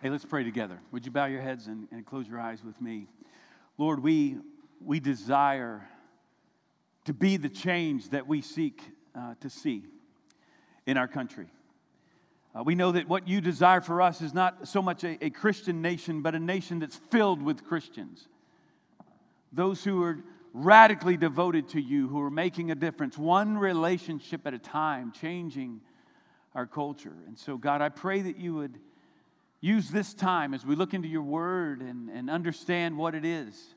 Hey, let's pray together. Would you bow your heads and, and close your eyes with me? Lord, we, we desire to be the change that we seek uh, to see in our country. Uh, we know that what you desire for us is not so much a, a Christian nation, but a nation that's filled with Christians. Those who are radically devoted to you, who are making a difference, one relationship at a time, changing our culture. And so, God, I pray that you would use this time as we look into your word and, and understand what it is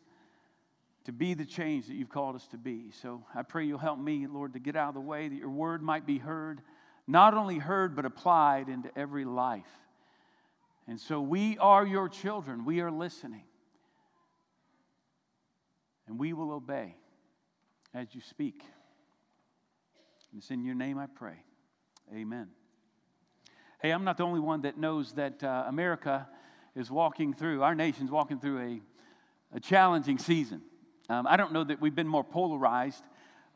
to be the change that you've called us to be. So I pray you'll help me, Lord, to get out of the way that your word might be heard, not only heard, but applied into every life. And so we are your children. We are listening. And we will obey as you speak. And it's in your name I pray. Amen. Hey, I'm not the only one that knows that uh, America is walking through, our nation's walking through a, a challenging season. Um, I don't know that we've been more polarized,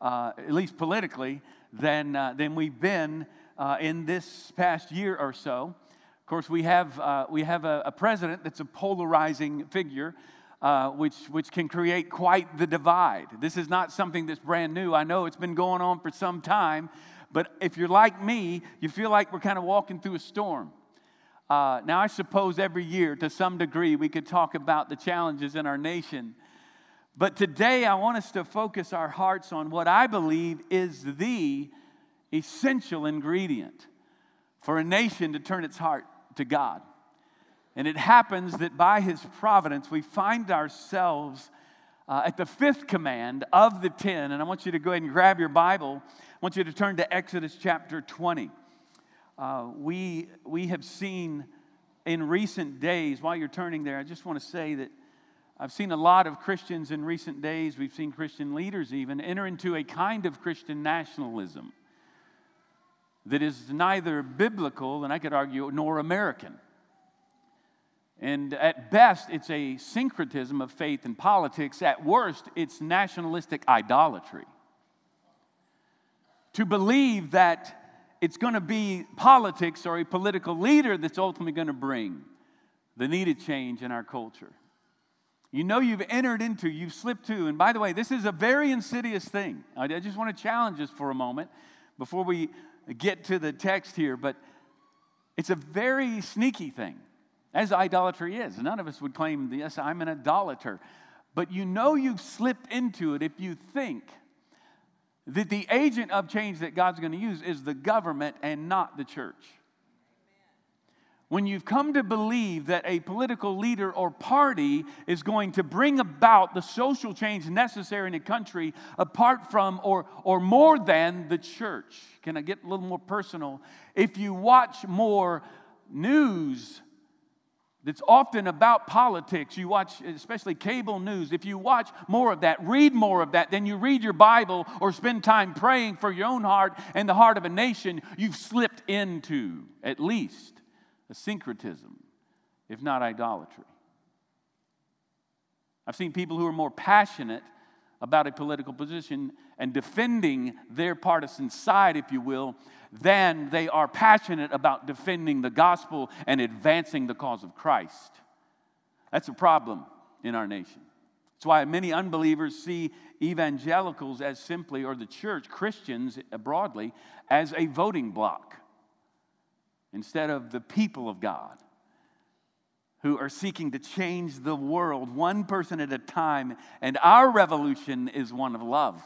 uh, at least politically, than, uh, than we've been uh, in this past year or so. Of course, we have, uh, we have a, a, president that's a polarizing figure. Uh, which, which can create quite the divide. This is not something that's brand new. I know it's been going on for some time, but if you're like me, you feel like we're kind of walking through a storm. Uh, now, I suppose every year, to some degree, we could talk about the challenges in our nation. But today, I want us to focus our hearts on what I believe is the essential ingredient for a nation to turn its heart to God. And it happens that by His providence, we find ourselves uh, at the fifth command of the ten. And I want you to go ahead and grab your Bible want you to turn to Exodus chapter 20. Uh, we, we have seen in recent days, while you're turning there, I just want to say that I've seen a lot of Christians in recent days, we've seen Christian leaders even enter into a kind of Christian nationalism that is neither biblical, and I could argue, nor American. And at best, it's a syncretism of faith and politics. At worst, it's nationalistic idolatry to believe that it's going to be politics or a political leader that's ultimately going to bring the needed change in our culture. You know you've entered into, you've slipped to, and by the way, this is a very insidious thing. I just want to challenge us for a moment before we get to the text here, but it's a very sneaky thing, as idolatry is. None of us would claim, yes, I'm an idolater. But you know you've slipped into it if you think that the agent of change that God's going to use is the government and not the church. When you've come to believe that a political leader or party is going to bring about the social change necessary in a country apart from or, or more than the church, can I get a little more personal? If you watch more news that's often about politics. You watch, especially cable news. If you watch more of that, read more of that, then you read your Bible or spend time praying for your own heart and the heart of a nation, you've slipped into at least a syncretism, if not idolatry. I've seen people who are more passionate about a political position and defending their partisan side, if you will, than they are passionate about defending the gospel and advancing the cause of Christ. That's a problem in our nation. That's why many unbelievers see evangelicals as simply, or the church, Christians broadly, as a voting bloc instead of the people of God who are seeking to change the world one person at a time. And our revolution is one of love.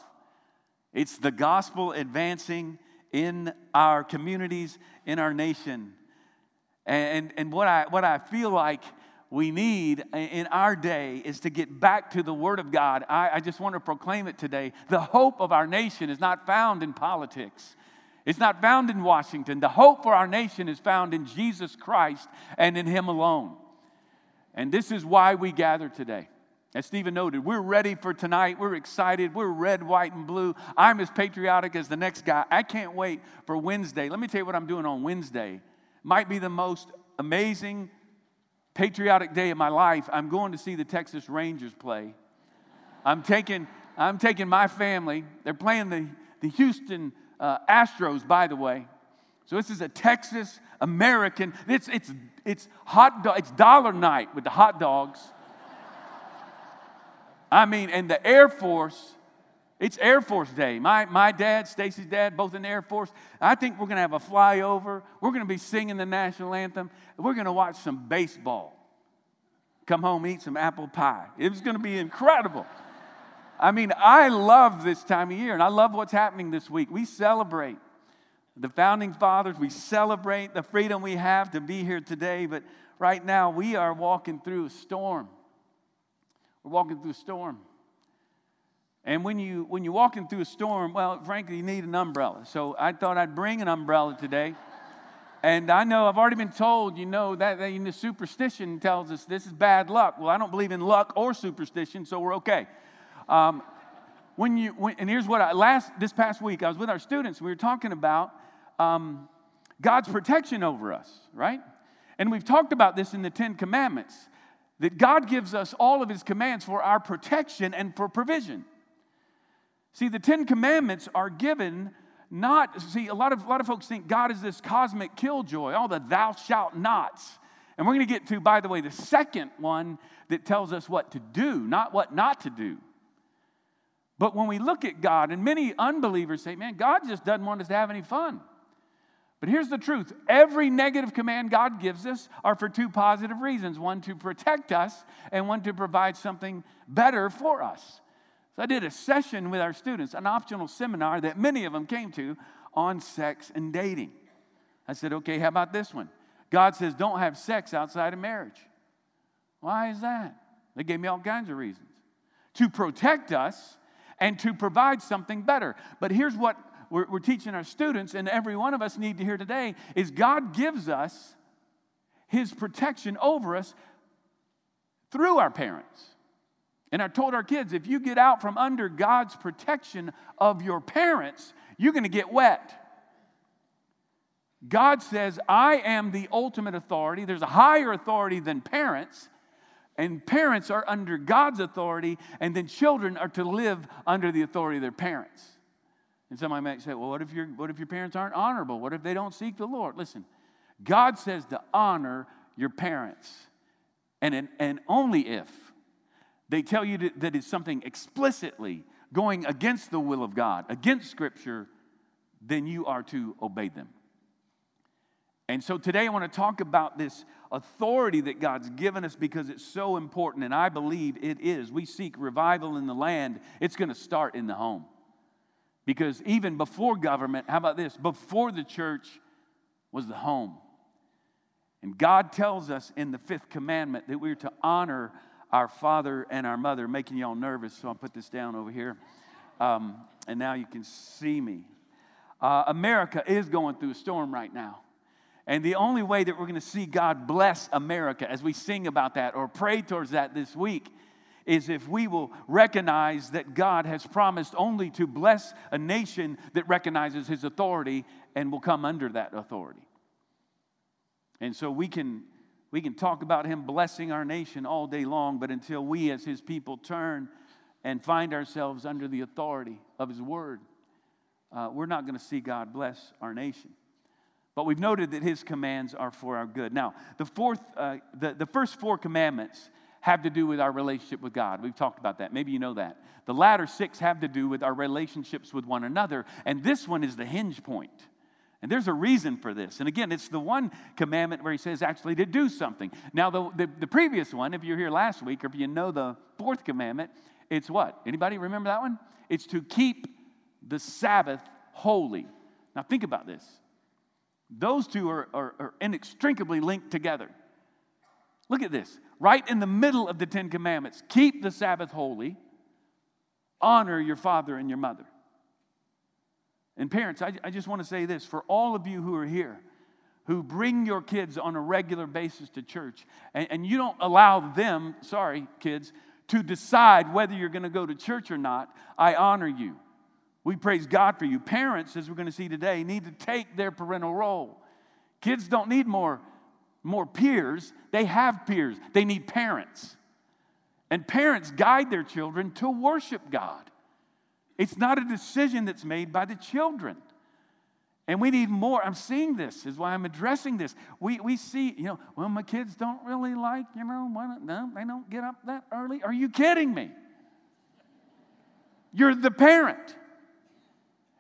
It's the gospel advancing in our communities, in our nation. And, and what, I, what I feel like we need in our day is to get back to the Word of God. I, I just want to proclaim it today. The hope of our nation is not found in politics. It's not found in Washington. The hope for our nation is found in Jesus Christ and in Him alone. And this is why we gather today. As Stephen noted, we're ready for tonight. We're excited. We're red, white, and blue. I'm as patriotic as the next guy. I can't wait for Wednesday. Let me tell you what I'm doing on Wednesday. Might be the most amazing, patriotic day of my life. I'm going to see the Texas Rangers play. I'm taking, I'm taking my family. They're playing the, the Houston uh, Astros, by the way. So this is a Texas American. It's, it's, it's hot dog, it's dollar night with the hot dogs. I mean, and the Air Force, it's Air Force Day. My, my dad, Stacy's dad, both in the Air Force. I think we're going to have a flyover. We're going to be singing the national anthem. We're going to watch some baseball. Come home, eat some apple pie. It was going to be incredible. I mean, I love this time of year, and I love what's happening this week. We celebrate the founding fathers, we celebrate the freedom we have to be here today, but right now we are walking through a storm. We're walking through a storm. And when, you, when you're walking through a storm, well, frankly, you need an umbrella. So I thought I'd bring an umbrella today. And I know I've already been told, you know, that, that the superstition tells us this is bad luck. Well, I don't believe in luck or superstition, so we're okay. Um, when you, when, and here's what I, last, this past week, I was with our students, we were talking about um, God's protection over us, right? And we've talked about this in the Ten Commandments that God gives us all of His commands for our protection and for provision. See, the Ten Commandments are given not, see, a lot of, a lot of folks think God is this cosmic killjoy, all the thou shalt nots. And we're going to get to, by the way, the second one that tells us what to do, not what not to do. But when we look at God, and many unbelievers say, man, God just doesn't want us to have any fun. But here's the truth every negative command God gives us are for two positive reasons one to protect us, and one to provide something better for us. So I did a session with our students, an optional seminar that many of them came to on sex and dating. I said, okay, how about this one? God says, don't have sex outside of marriage. Why is that? They gave me all kinds of reasons. To protect us and to provide something better. But here's what we're, we're teaching our students, and every one of us need to hear today, is God gives us his protection over us through our parents. And I told our kids if you get out from under God's protection of your parents, you're going to get wet. God says, I am the ultimate authority. There's a higher authority than parents, and parents are under God's authority, and then children are to live under the authority of their parents. And somebody might say, well, what if, your, what if your parents aren't honorable? What if they don't seek the Lord? Listen, God says to honor your parents, and, and only if they tell you to, that it's something explicitly going against the will of God, against Scripture, then you are to obey them. And so today I want to talk about this authority that God's given us because it's so important, and I believe it is. We seek revival in the land, it's going to start in the home. Because even before government, how about this? Before the church was the home. And God tells us in the fifth commandment that we're to honor our father and our mother, making y'all nervous, so I'll put this down over here. Um, and now you can see me. Uh, America is going through a storm right now. And the only way that we're going to see God bless America as we sing about that or pray towards that this week is if we will recognize that God has promised only to bless a nation that recognizes his authority and will come under that authority. And so we can we can talk about him blessing our nation all day long, but until we as his people turn and find ourselves under the authority of his word, uh, we're not going to see God bless our nation. But we've noted that his commands are for our good. Now, the, fourth, uh, the, the first four commandments have to do with our relationship with God. We've talked about that. Maybe you know that. The latter six have to do with our relationships with one another. And this one is the hinge point. And there's a reason for this. And again, it's the one commandment where he says actually to do something. Now, the, the, the, previous one, if you're here last week or if you know the fourth commandment, it's what? Anybody remember that one? It's to keep the Sabbath holy. Now, think about this. Those two are, are, are inextricably linked together. Look at this. Right in the middle of the Ten Commandments keep the Sabbath holy, honor your father and your mother. And parents, I, I just want to say this for all of you who are here, who bring your kids on a regular basis to church, and, and you don't allow them, sorry, kids, to decide whether you're going to go to church or not, I honor you. We praise God for you. Parents, as we're going to see today, need to take their parental role. Kids don't need more, more peers, they have peers. They need parents. And parents guide their children to worship God. It's not a decision that's made by the children. And we need more. I'm seeing this, is why I'm addressing this. We, we see, you know, well, my kids don't really like, you know, no, they don't get up that early. Are you kidding me? You're the parent.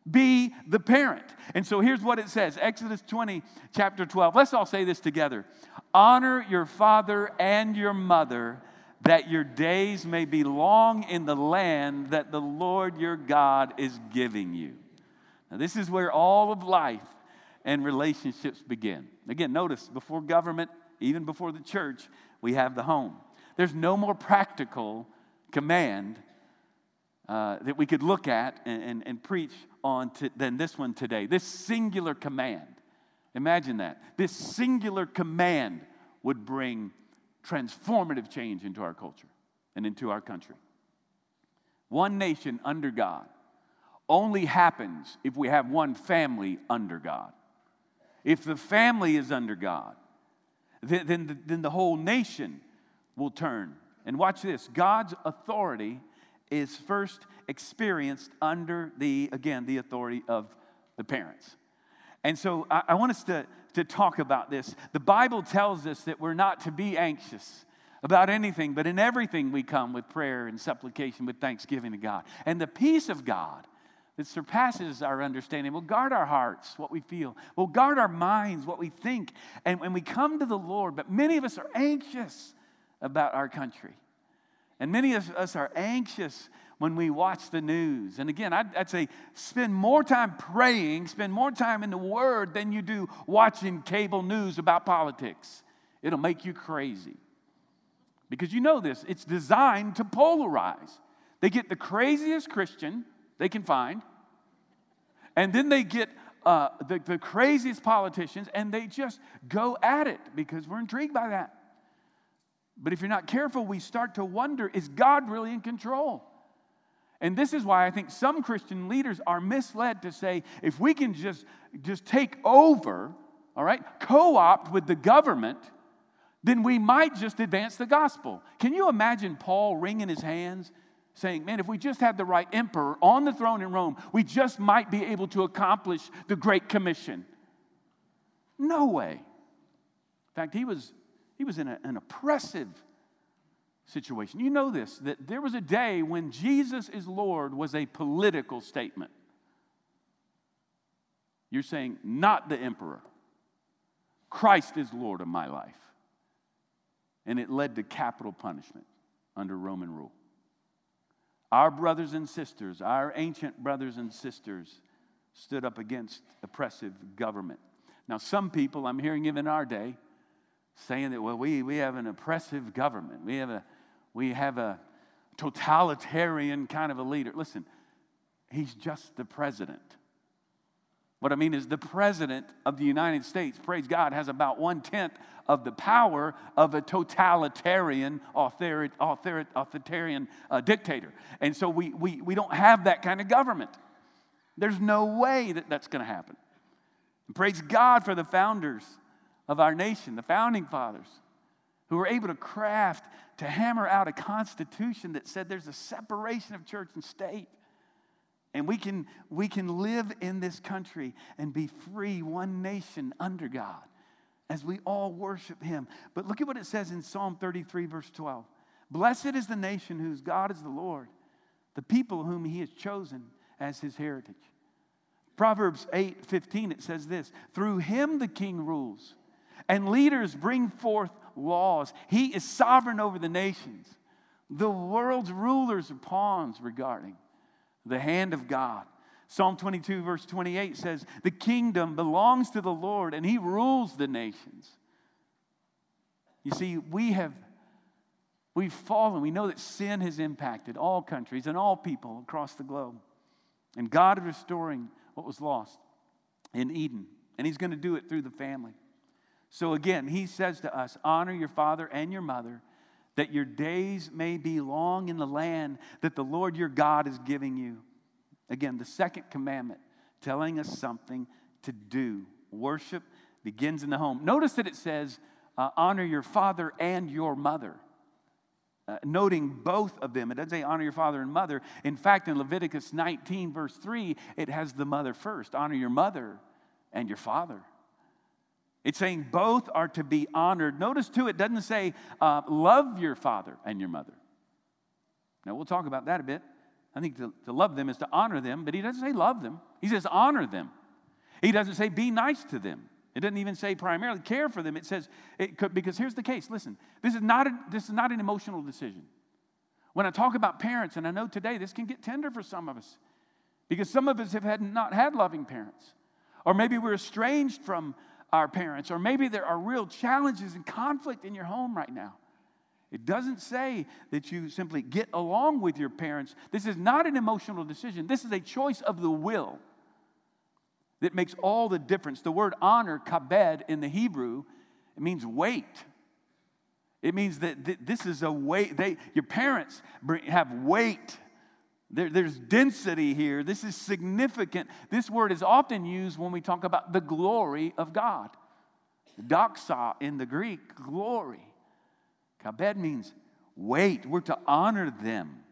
Be the parent. And so here's what it says Exodus 20, chapter 12. Let's all say this together Honor your father and your mother, that your days may be long in the land that the Lord your God is giving you. Now, this is where all of life and relationships begin. Again, notice before government, even before the church, we have the home. There's no more practical command uh, that we could look at and, and, and preach on to, than this one today. This singular command. Imagine that. This singular command would bring transformative change into our culture and into our country. One nation under God only happens if we have one family under God. If the family is under God, then, then, the, then the whole nation will turn. And watch this God's authority is first experienced under the, again, the authority of the parents. And so I, I want us to, to talk about this. The Bible tells us that we're not to be anxious about anything, but in everything we come with prayer and supplication, with thanksgiving to God. And the peace of God that surpasses our understanding will guard our hearts, what we feel, will guard our minds, what we think. And when we come to the Lord, but many of us are anxious about our country. And many of us are anxious when we watch the news. And again, I'd, I'd, say spend more time praying, spend more time in the Word than you do watching cable news about politics. It'll make you crazy. Because you know this, it's designed to polarize. They get the craziest Christian they can find, and then they get uh, the, the craziest politicians and they just go at it because we're intrigued by that. But if you're not careful, we start to wonder is God really in control? And this is why I think some Christian leaders are misled to say if we can just, just take over, all right, co opt with the government, then we might just advance the gospel. Can you imagine Paul wringing his hands saying, Man, if we just had the right emperor on the throne in Rome, we just might be able to accomplish the Great Commission. No way. In fact, he was, he was in a, an oppressive situation. You know this, that there was a day when Jesus is Lord was a political statement. You're saying, not the emperor. Christ is Lord of my life. And it led to capital punishment under Roman rule. Our brothers and sisters, our ancient brothers and sisters, stood up against oppressive government. Now, some people, I'm hearing even in our day, saying that, well, we, we have an oppressive government. We have, a, we have a totalitarian kind of a leader. Listen, he's just the president. What I mean is, the president of the United States, praise God, has about one tenth of the power of a totalitarian, authoritarian uh, dictator. And so we, we, we don't have that kind of government. There's no way that that's going to happen. Praise God for the founders of our nation, the founding fathers, who were able to craft, to hammer out a constitution that said there's a separation of church and state. And we can, we can live in this country and be free, one nation under God, as we all worship Him. But look at what it says in Psalm 33, verse 12 Blessed is the nation whose God is the Lord, the people whom He has chosen as His heritage. Proverbs 8, 15, it says this Through Him the king rules, and leaders bring forth laws. He is sovereign over the nations. The world's rulers are pawns regarding the hand of God. Psalm 22, verse 28 says, The kingdom belongs to the Lord and he rules the nations. You see, we have we've fallen. We know that sin has impacted all countries and all people across the globe. And God is restoring what was lost in Eden. And he's going to do it through the family. So again, he says to us, honor your father and your mother that your days may be long in the land that the Lord your God is giving you. Again, the second commandment telling us something to do. Worship begins in the home. Notice that it says, uh, honor your father and your mother. Uh, noting both of them. It doesn't say honor your father and mother. In fact, in Leviticus 19, verse 3, it has the mother first. Honor your mother and your father. It's saying both are to be honored. Notice too, it doesn't say uh, love your father and your mother. Now, we'll talk about that a bit. I think to, to love them is to honor them, but he doesn't say love them. He says honor them. He doesn't say be nice to them. It doesn't even say primarily care for them. It says, it could, because here's the case listen, this is, not a, this is not an emotional decision. When I talk about parents, and I know today this can get tender for some of us, because some of us have had, not had loving parents, or maybe we're estranged from our parents, or maybe there are real challenges and conflict in your home right now. It doesn't say that you simply get along with your parents. This is not an emotional decision. This is a choice of the will that makes all the difference. The word honor, kabed, in the Hebrew, it means weight. It means that this is a weight. They, your parents bring, have weight. There, there's density here. This is significant. This word is often used when we talk about the glory of God. Doxa in the Greek, glory. Kabed means weight. We're to honor them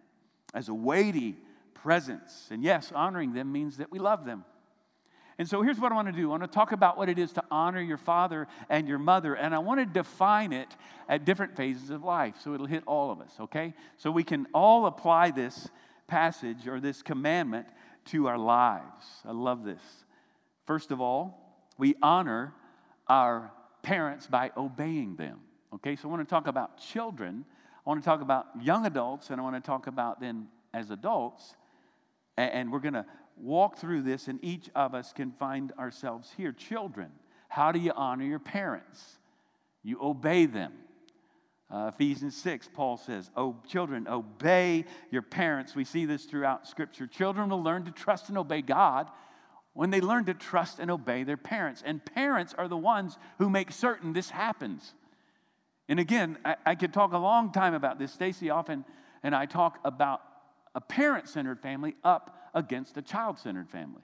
as a weighty presence. And yes, honoring them means that we love them. And so here's what I want to do I want to talk about what it is to honor your father and your mother, and I want to define it at different phases of life so it'll hit all of us, okay? So we can all apply this passage or this commandment to our lives. I love this. First of all, we honor our parents by obeying them. Okay, so I want to talk about children, I want to talk about young adults, and I want to talk about then as adults. And we're going to walk through this, and each of us can find ourselves here. Children, how do you honor your parents? You obey them. Uh, Ephesians 6, Paul says, Oh, children, obey your parents. We see this throughout Scripture. Children will learn to trust and obey God when they learn to trust and obey their parents. And parents are the ones who make certain this happens. And again, I, I could talk a long time about this. Stacy often and I talk about a parent centered family up against a child centered family.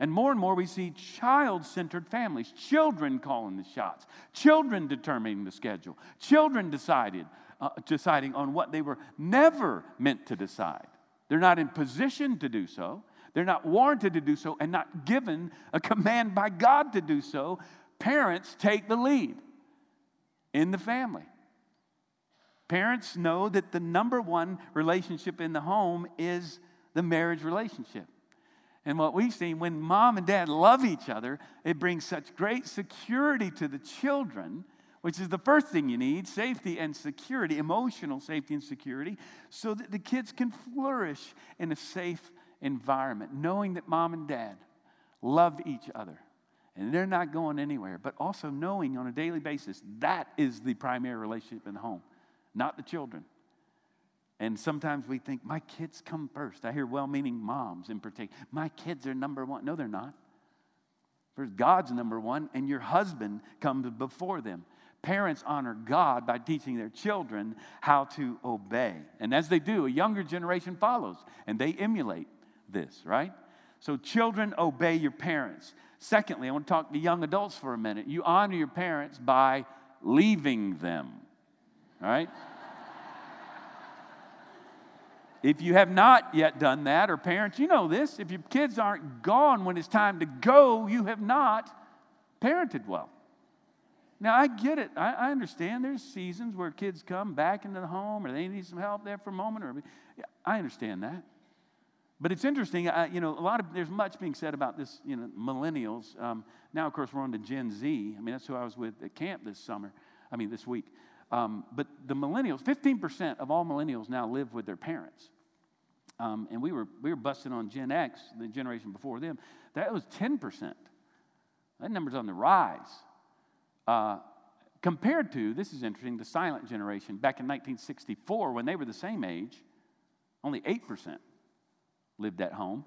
And more and more we see child centered families, children calling the shots, children determining the schedule, children decided, uh, deciding on what they were never meant to decide. They're not in position to do so, they're not warranted to do so, and not given a command by God to do so. Parents take the lead in the family. Parents know that the number one relationship in the home is the marriage relationship. And what we've seen when mom and dad love each other, it brings such great security to the children, which is the first thing you need safety and security, emotional safety and security, so that the kids can flourish in a safe environment, knowing that mom and dad love each other and they're not going anywhere, but also knowing on a daily basis that is the primary relationship in the home, not the children. And sometimes we think, my kids come first. I hear well meaning moms in particular. My kids are number one. No, they're not. First, God's number one, and your husband comes before them. Parents honor God by teaching their children how to obey. And as they do, a younger generation follows, and they emulate this, right? So, children, obey your parents. Secondly, I want to talk to young adults for a minute. You honor your parents by leaving them, right? If you have not yet done that, or parents, you know this, if your kids aren't gone when it's time to go, you have not parented well. Now, I get it. I, I understand there's seasons where kids come back into the home or they need some help there for a moment. Or, yeah, I understand that. But it's interesting, I, you know, a lot of, there's much being said about this, you know, millennials. Um, now, of course, we're on to Gen Z. I mean, that's who I was with at camp this summer, I mean, this week. Um, but the millennials, 15% of all millennials now live with their parents. Um, and we were, we were busting on Gen X, the generation before them. That was 10%. That number's on the rise. Uh, compared to, this is interesting, the silent generation back in 1964, when they were the same age, only 8% lived at home.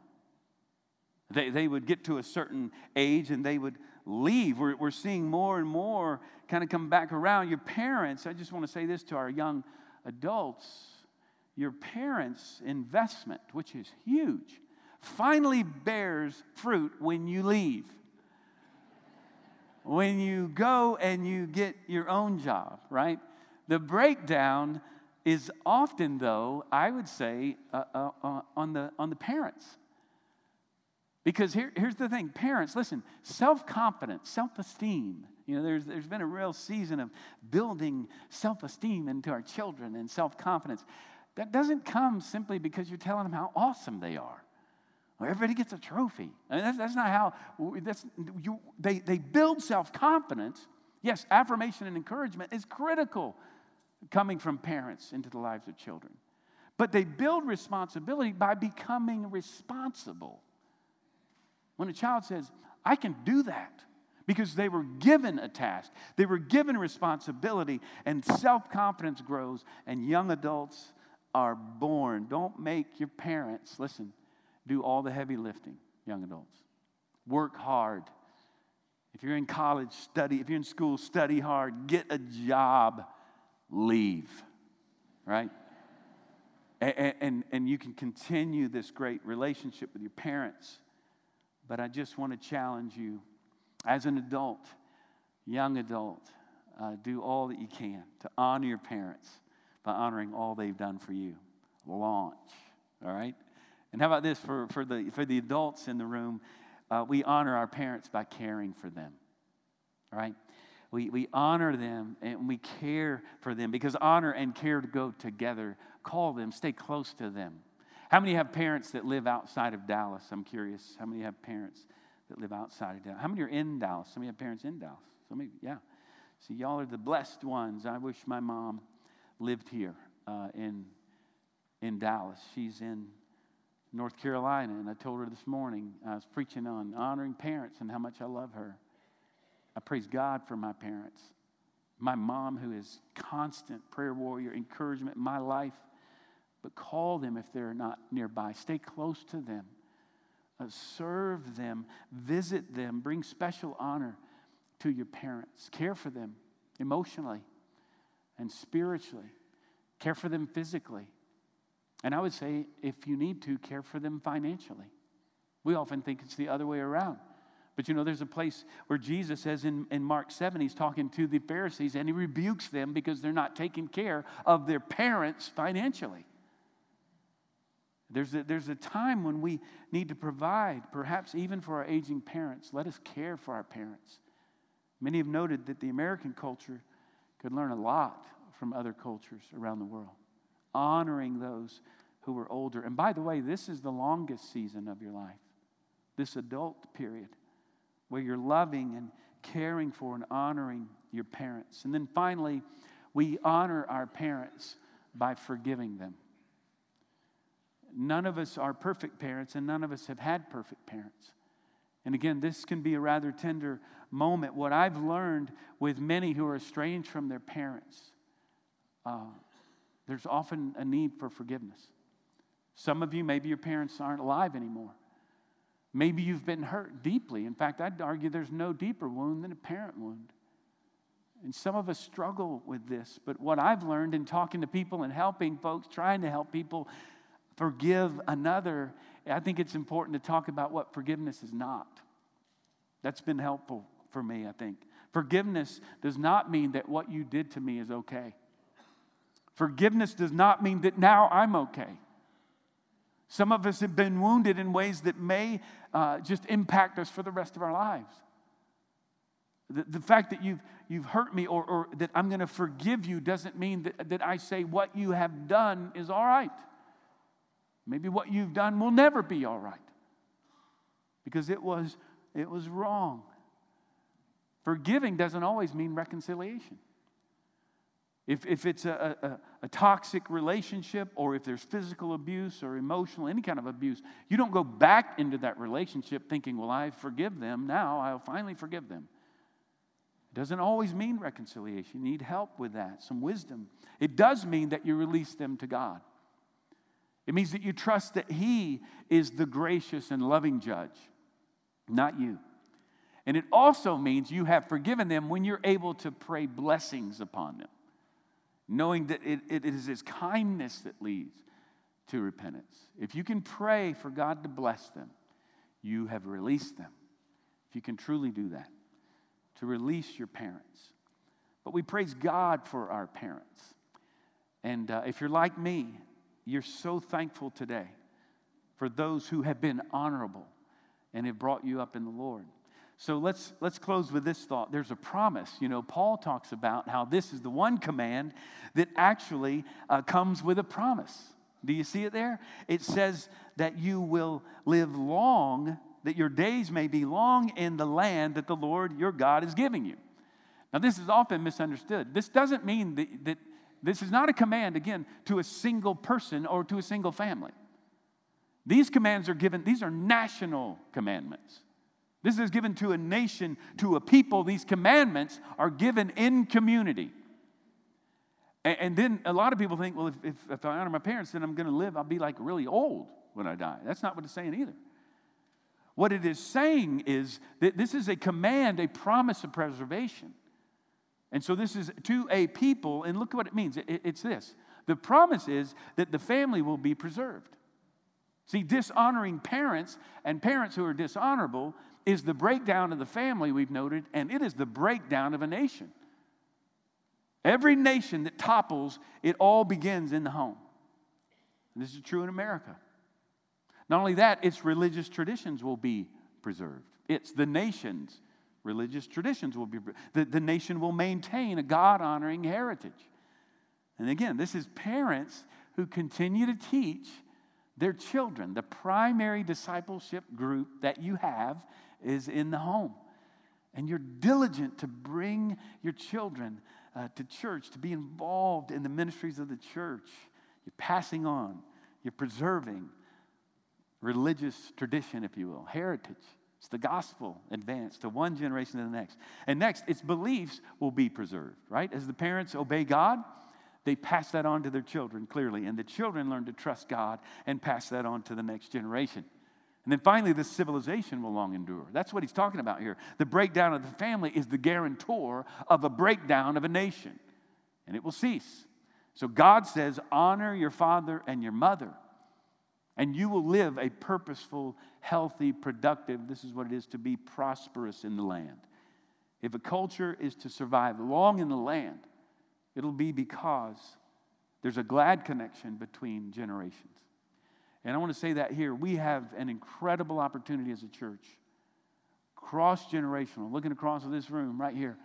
They, they would get to a certain age and they would leave. We're, we're seeing more and more kind of come back around. Your parents, I just want to say this to our young adults your parents' investment, which is huge, finally bears fruit when you leave. When you go and you get your own job, right? The breakdown is often, though, I would say, uh, uh, uh, on, the, on the parents. Because here, here's the thing parents, listen, self confidence, self esteem. You know, there's, there's been a real season of building self esteem into our children and self confidence. That doesn't come simply because you're telling them how awesome they are. Well, everybody gets a trophy. I mean, that's, that's not how, that's, you, they, they build self confidence. Yes, affirmation and encouragement is critical coming from parents into the lives of children. But they build responsibility by becoming responsible. When a child says, I can do that, because they were given a task, they were given responsibility, and self confidence grows, and young adults are born. Don't make your parents, listen, do all the heavy lifting, young adults. Work hard. If you're in college, study. If you're in school, study hard. Get a job. Leave. Right? And, and, and you can continue this great relationship with your parents. But I just want to challenge you as an adult, young adult, uh, do all that you can to honor your parents by honoring all they've done for you. Launch. All right? And how about this for, for, the, for the adults in the room? Uh, we honor our parents by caring for them. All right? We, we honor them and we care for them because honor and care go together. Call them, stay close to them. How many have parents that live outside of Dallas? I'm curious. How many have parents that live outside of Dallas? How many are in Dallas? Of you have parents in Dallas. Some of you, yeah. See, y'all are the blessed ones. I wish my mom lived here uh, in, in Dallas. She's in North Carolina, and I told her this morning, I was preaching on honoring parents and how much I love her. I praise God for my parents. My mom, who is constant prayer warrior, encouragement my life. But call them if they're not nearby. Stay close to them. Uh, serve them. Visit them. Bring special honor to your parents. Care for them emotionally and spiritually. Care for them physically. And I would say, if you need to, care for them financially. We often think it's the other way around. But you know, there's a place where Jesus says in, in Mark 7, he's talking to the Pharisees and he rebukes them because they're not taking care of their parents financially. There's a, there's a time when we need to provide, perhaps even for our aging parents. Let us care for our parents. Many have noted that the American culture could learn a lot from other cultures around the world, honoring those who were older. And by the way, this is the longest season of your life, this adult period where you're loving and caring for and honoring your parents. And then finally, we honor our parents by forgiving them. None of us are perfect parents, and none of us have had perfect parents. And again, this can be a rather tender moment. What I've learned with many who are estranged from their parents, uh, there's often a need for forgiveness. Some of you, maybe your parents aren't alive anymore. Maybe you've been hurt deeply. In fact, I'd argue there's no deeper wound than a parent wound. And some of us struggle with this. But what I've learned in talking to people and helping folks, trying to help people forgive another, I think it's important to talk about what forgiveness is not. That's been helpful for me, I think. Forgiveness does not mean that what you did to me is okay. Forgiveness does not mean that now I'm okay. Some of us have been wounded in ways that may uh, just impact us for the rest of our lives. The, the fact that you've, you've hurt me or, or that I'm going to forgive you doesn't mean that, that I say what you have done is all right. Maybe what you've done will never be all right because it was, it was wrong. Forgiving doesn't always mean reconciliation. If, if it's a, a, a, toxic relationship or if there's physical abuse or emotional, any kind of abuse, you don't go back into that relationship thinking, well, I forgive them now, I'll finally forgive them. It doesn't always mean reconciliation. You need help with that, some wisdom. It does mean that you release them to God. It means that you trust that He is the gracious and loving judge, not you. And it also means you have forgiven them when you're able to pray blessings upon them knowing that it, it is His kindness that leads to repentance. If you can pray for God to bless them, you have released them. If you can truly do that, to release your parents. But we praise God for our parents. And uh, if you're like me, you're so thankful today for those who have been honorable and have brought you up in the Lord. So let's, let's close with this thought. There's a promise. You know, Paul talks about how this is the one command that actually uh, comes with a promise. Do you see it there? It says that you will live long, that your days may be long in the land that the Lord your God is giving you. Now, this is often misunderstood. This doesn't mean that, that this is not a command, again, to a single person or to a single family. These commands are given, these are national commandments. This is given to a nation, to a people. These commandments are given in community. And, and then a lot of people think, well, if, if, if I honor my parents, then I'm going to live, I'll be like really old when I die. That's not what it's saying either. What it is saying is that this is a command, a promise of preservation. And so this is to a people, and look what it means. It, it's this the promise is that the family will be preserved. See, dishonoring parents and parents who are dishonorable is the breakdown of the family, we've noted, and it is the breakdown of a nation. Every nation that topples, it all begins in the home. And this is true in America. Not only that, its religious traditions will be preserved. It's the nation's religious traditions will be, the, the nation will maintain a God honoring heritage. And again, this is parents who continue to teach their children. The primary discipleship group that you have is in the home. And you're diligent to bring your children uh, to church, to be involved in the ministries of the church. You're passing on, you're preserving religious tradition, if you will, heritage. It's the gospel advanced to one generation to the next. And next, its beliefs will be preserved, right? As the parents obey God, they pass that on to their children clearly. And the children learn to trust God and pass that on to the next generation. And then finally, this civilization will long endure. That's what he's talking about here. The breakdown of the family is the guarantor of a breakdown of a nation, and it will cease. So God says, honor your father and your mother, and you will live a purposeful, healthy, productive, this is what it is to be prosperous in the land. If a culture is to survive long in the land, it'll be because there's a glad connection between generations. And I want to say that here. We have an incredible opportunity as a church, cross generational, looking across this room right here.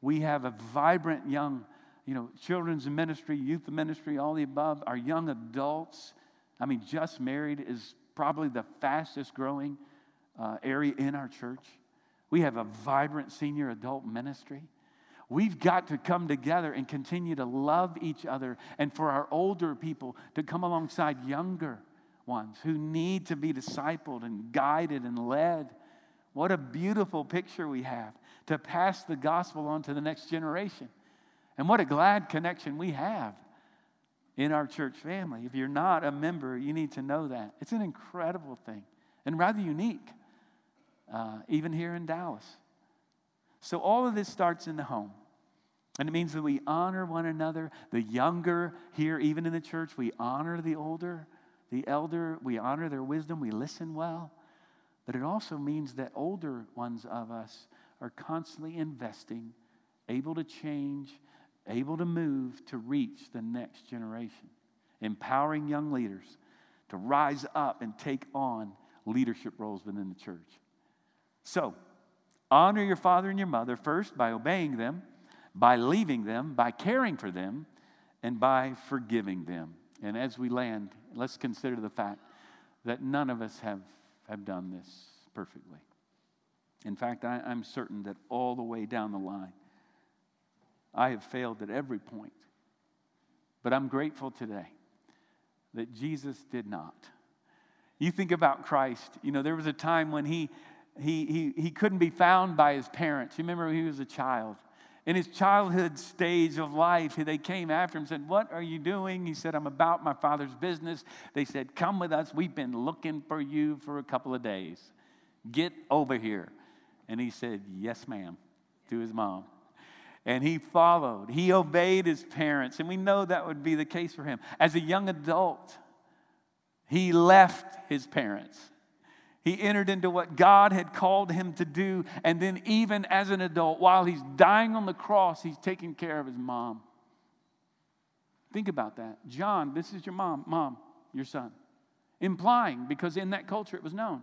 We have a vibrant young, you know, children's ministry, youth ministry, all the above. Our young adults, I mean, just married is probably the fastest growing uh, area in our church. We have a vibrant senior adult ministry. We've got to come together and continue to love each other, and for our older people to come alongside younger ones who need to be discipled and guided and led. What a beautiful picture we have to pass the gospel on to the next generation. And what a glad connection we have in our church family. If you're not a member, you need to know that. It's an incredible thing and rather unique, uh, even here in Dallas. So, all of this starts in the home. And it means that we honor one another. The younger here, even in the church, we honor the older the elder, we honor their wisdom, we listen well. But it also means that older ones of us are constantly investing, able to change, able to move to reach the next generation, empowering young leaders to rise up and take on leadership roles within the church. So, honor your father and your mother first by obeying them, by leaving them, by caring for them, and by forgiving them. And as we land, let's consider the fact that none of us have, have done this perfectly. In fact, I, I'm certain that all the way down the line, I have failed at every point. But I'm grateful today that Jesus did not. You think about Christ, you know, there was a time when he, he, he, he couldn't be found by his parents. You remember he was a child in his childhood stage of life, they came after him and said, What are you doing? He said, I'm about my father's business. They said, Come with us. We've been looking for you for a couple of days. Get over here. And he said, Yes, ma'am, to his mom. And he followed, he obeyed his parents. And we know that would be the case for him. As a young adult, he left his parents he entered into what God had called him to do. And then, even as an adult, while he's dying on the cross, he's taking care of his mom. Think about that. John, this is your mom, mom, your son. Implying, because in that culture it was known,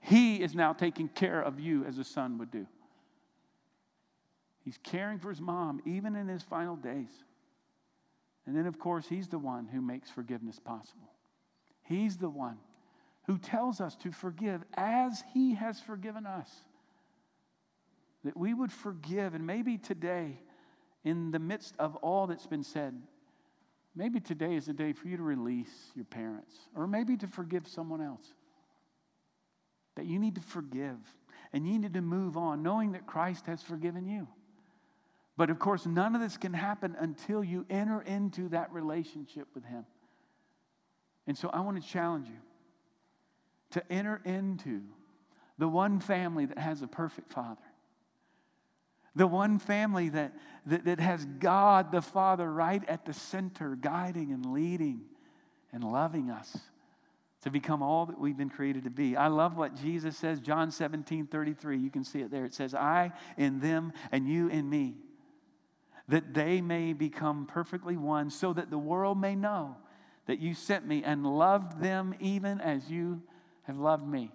He is now taking care of you as a son would do. He's caring for his mom, even in his final days. And then, of course, he's the one who makes forgiveness possible. He's the one who tells us to forgive as he has forgiven us. That we would forgive. And maybe today, in the midst of all that's been said, maybe today is a day for you to release your parents, or maybe to forgive someone else. That you need to forgive and you need to move on, knowing that Christ has forgiven you. But of course, none of this can happen until you enter into that relationship with Him. And so I want to challenge you to enter into the one family that has a perfect Father, the one family that, that, that has God the Father right at the center, guiding and leading and loving us to become all that we've been created to be. I love what Jesus says, John 17 33. You can see it there. It says, I in them and you in me that they may become perfectly one, so that the world may know that you sent me and loved them even as you have loved me.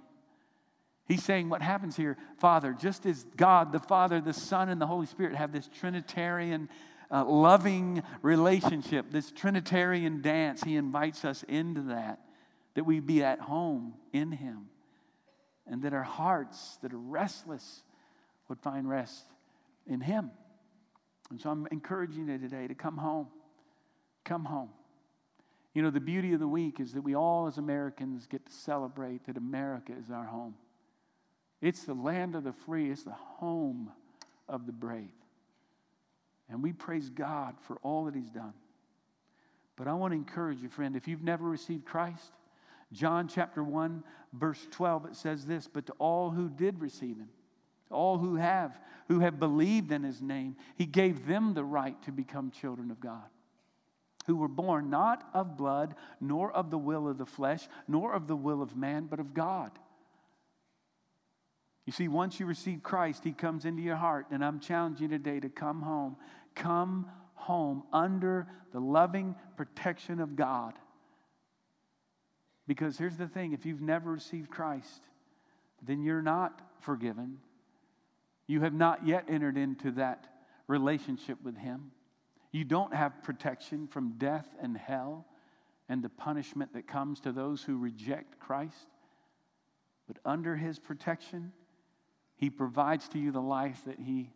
He's saying what happens here, Father, just as God, the Father, the Son, and the Holy Spirit have this Trinitarian uh, loving relationship, this Trinitarian dance, He invites us into that, that we be at home in Him, and that our hearts that are restless would find rest in Him. And so I'm encouraging you today to come home. Come home. You know, the beauty of the week is that we all, as Americans, get to celebrate that America is our home. It's the land of the free, it's the home of the brave. And we praise God for all that He's done. But I want to encourage you, friend, if you've never received Christ, John chapter 1, verse 12, it says this But to all who did receive Him, all who have, who have believed in his name, he gave them the right to become children of God, who were born not of blood, nor of the will of the flesh, nor of the will of man, but of God. You see, once you receive Christ, he comes into your heart, and I'm challenging you today to come home. Come home under the loving protection of God. Because here's the thing if you've never received Christ, then you're not forgiven you have not yet entered into that relationship with Him. You don't have protection from death and hell and the punishment that comes to those who reject Christ. But under His protection, He provides to you the life that He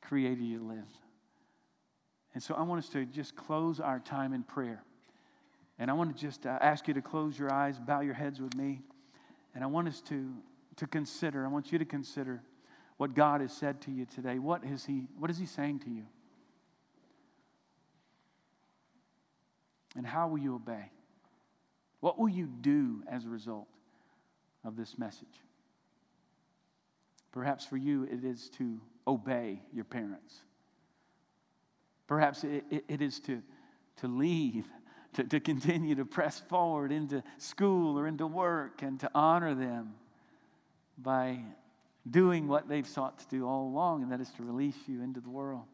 created you to live. And so I want us to just close our time in prayer. And I want to just uh, ask you to close your eyes, bow your heads with me. And I want us to, to consider, I want you to consider what God has said to you today. What is He, what is he saying to you? And how will you obey? What will you do as a result of this message? Perhaps for you, it is to obey your parents. Perhaps it, it, it is to, to leave, to, to continue to press forward into school or into work and to honor them by doing what they've sought to do all along, and that is to release you into the world.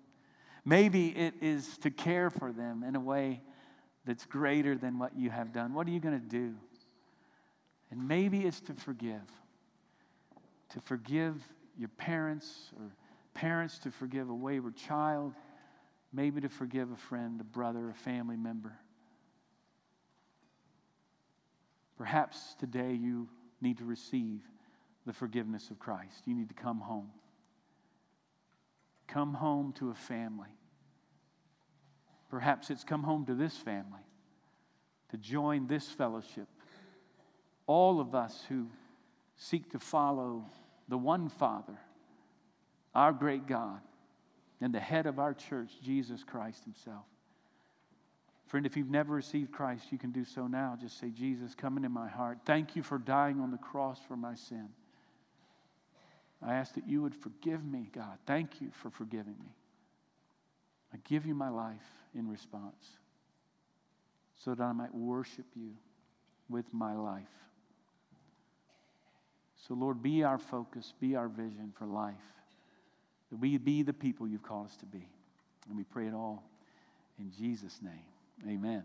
Maybe it is to care for them in a way that's greater than what you have done. What are you going to do? And maybe it's to forgive. To forgive your parents or parents to forgive a wayward child, maybe to forgive a friend, a brother, a family member. Perhaps today you need to receive the forgiveness of Christ. You need to come home. Come home to a family. Perhaps it's come home to this family, to join this fellowship. All of us who seek to follow the one Father, our great God, and the head of our church, Jesus Christ Himself. Friend, if you've never received Christ, you can do so now. Just say, Jesus, come into my heart. Thank you for dying on the cross for my sin. I ask that you would forgive me, God. Thank you for forgiving me. I give you my life in response so that I might worship you with my life. So, Lord, be our focus, be our vision for life, that we be the people you've called us to be. And we pray it all in Jesus' name. Amen.